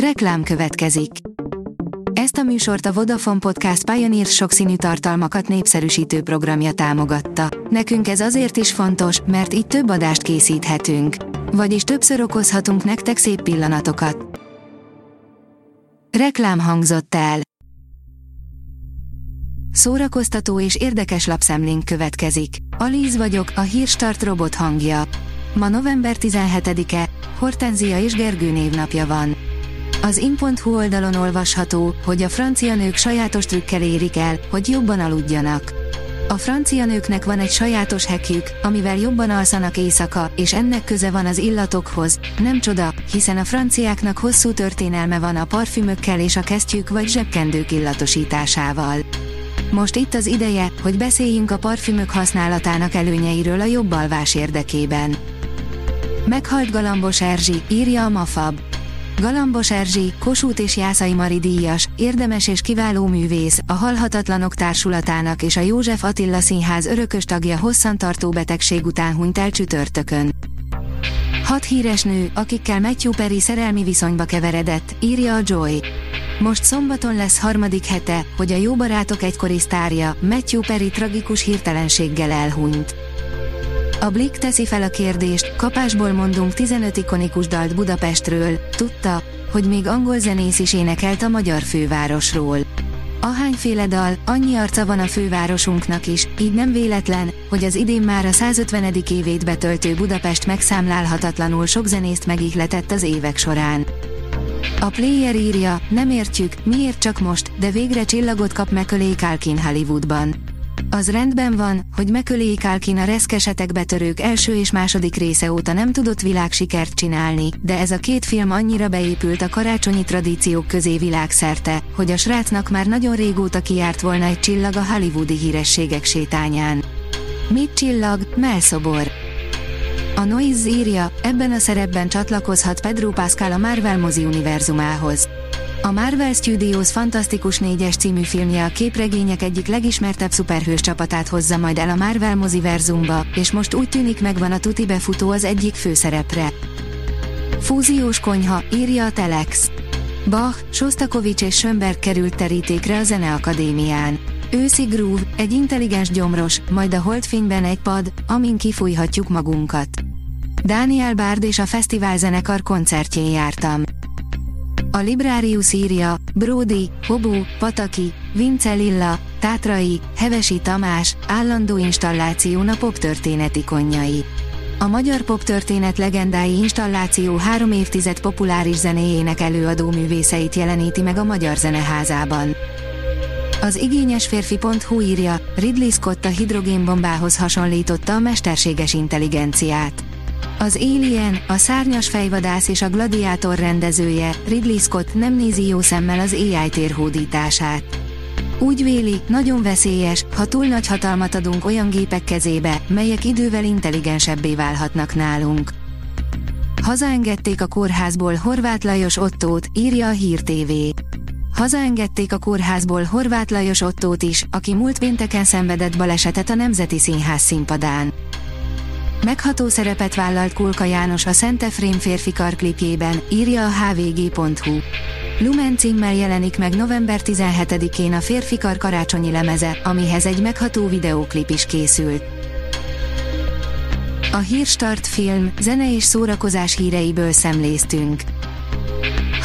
Reklám következik. Ezt a műsort a Vodafone Podcast Pioneer sokszínű tartalmakat népszerűsítő programja támogatta. Nekünk ez azért is fontos, mert így több adást készíthetünk. Vagyis többször okozhatunk nektek szép pillanatokat. Reklám hangzott el. Szórakoztató és érdekes lapszemlénk következik. Alíz vagyok, a hírstart robot hangja. Ma november 17-e, Hortenzia és Gergő névnapja van. Az in.hu oldalon olvasható, hogy a francia nők sajátos trükkel érik el, hogy jobban aludjanak. A francia nőknek van egy sajátos hekjük, amivel jobban alszanak éjszaka, és ennek köze van az illatokhoz. Nem csoda, hiszen a franciáknak hosszú történelme van a parfümökkel és a kesztyűk vagy zsebkendők illatosításával. Most itt az ideje, hogy beszéljünk a parfümök használatának előnyeiről a jobb alvás érdekében. Meghalt Galambos Erzsi, írja a Mafab. Galambos Erzsi, Kossuth és Jászai Mari díjas, érdemes és kiváló művész, a Halhatatlanok Társulatának és a József Attila Színház örökös tagja hosszantartó betegség után hunyt el csütörtökön. Hat híres nő, akikkel Matthew Perry szerelmi viszonyba keveredett, írja a Joy. Most szombaton lesz harmadik hete, hogy a jó barátok egykori sztárja, Matthew Perry tragikus hirtelenséggel elhunyt. A Blick teszi fel a kérdést, kapásból mondunk 15 ikonikus dalt Budapestről, tudta, hogy még angol zenész is énekelt a magyar fővárosról. Ahányféle dal, annyi arca van a fővárosunknak is, így nem véletlen, hogy az idén már a 150. évét betöltő Budapest megszámlálhatatlanul sok zenészt megihletett az évek során. A player írja, nem értjük, miért csak most, de végre csillagot kap Macaulay Culkin Hollywoodban. Az rendben van, hogy Macaulay Culkin a reszkesetek betörők első és második része óta nem tudott világsikert csinálni, de ez a két film annyira beépült a karácsonyi tradíciók közé világszerte, hogy a srácnak már nagyon régóta kijárt volna egy csillag a hollywoodi hírességek sétányán. Mit csillag, melszobor. A Noise írja, ebben a szerepben csatlakozhat Pedro Pascal a Marvel mozi univerzumához. A Marvel Studios Fantasztikus 4-es című filmje a képregények egyik legismertebb szuperhős csapatát hozza majd el a Marvel moziverzumba, és most úgy tűnik megvan a tuti befutó az egyik főszerepre. Fúziós konyha, írja a Telex. Bach, Sostakovics és Schönberg került terítékre a Zeneakadémián. Őszi groove, egy intelligens gyomros, majd a holdfényben egy pad, amin kifújhatjuk magunkat. Daniel Bárd és a fesztivál zenekar koncertjén jártam. A Librarius írja, Brody, Hobu, Pataki, Vince Lilla, Tátrai, Hevesi Tamás, állandó installáción a poptörténet ikonjai. A magyar poptörténet legendái installáció három évtized populáris zenéjének előadó művészeit jeleníti meg a Magyar Zeneházában. Az igényes férfi.hu írja, Ridley Scott a hidrogénbombához hasonlította a mesterséges intelligenciát. Az Alien, a szárnyas fejvadász és a gladiátor rendezője, Ridley Scott nem nézi jó szemmel az AI térhódítását. Úgy véli, nagyon veszélyes, ha túl nagy hatalmat adunk olyan gépek kezébe, melyek idővel intelligensebbé válhatnak nálunk. Hazaengedték a kórházból Horváth Lajos Ottót, írja a Hír TV. Hazaengedték a kórházból Horváth Lajos Ottót is, aki múlt pénteken szenvedett balesetet a Nemzeti Színház színpadán. Megható szerepet vállalt Kulka János a Szentefrém férfi karklipjében, írja a hvg.hu. Lumen címmel jelenik meg november 17-én a férfi kar karácsonyi lemeze, amihez egy megható videóklip is készült. A Hírstart film, zene és szórakozás híreiből szemléztünk.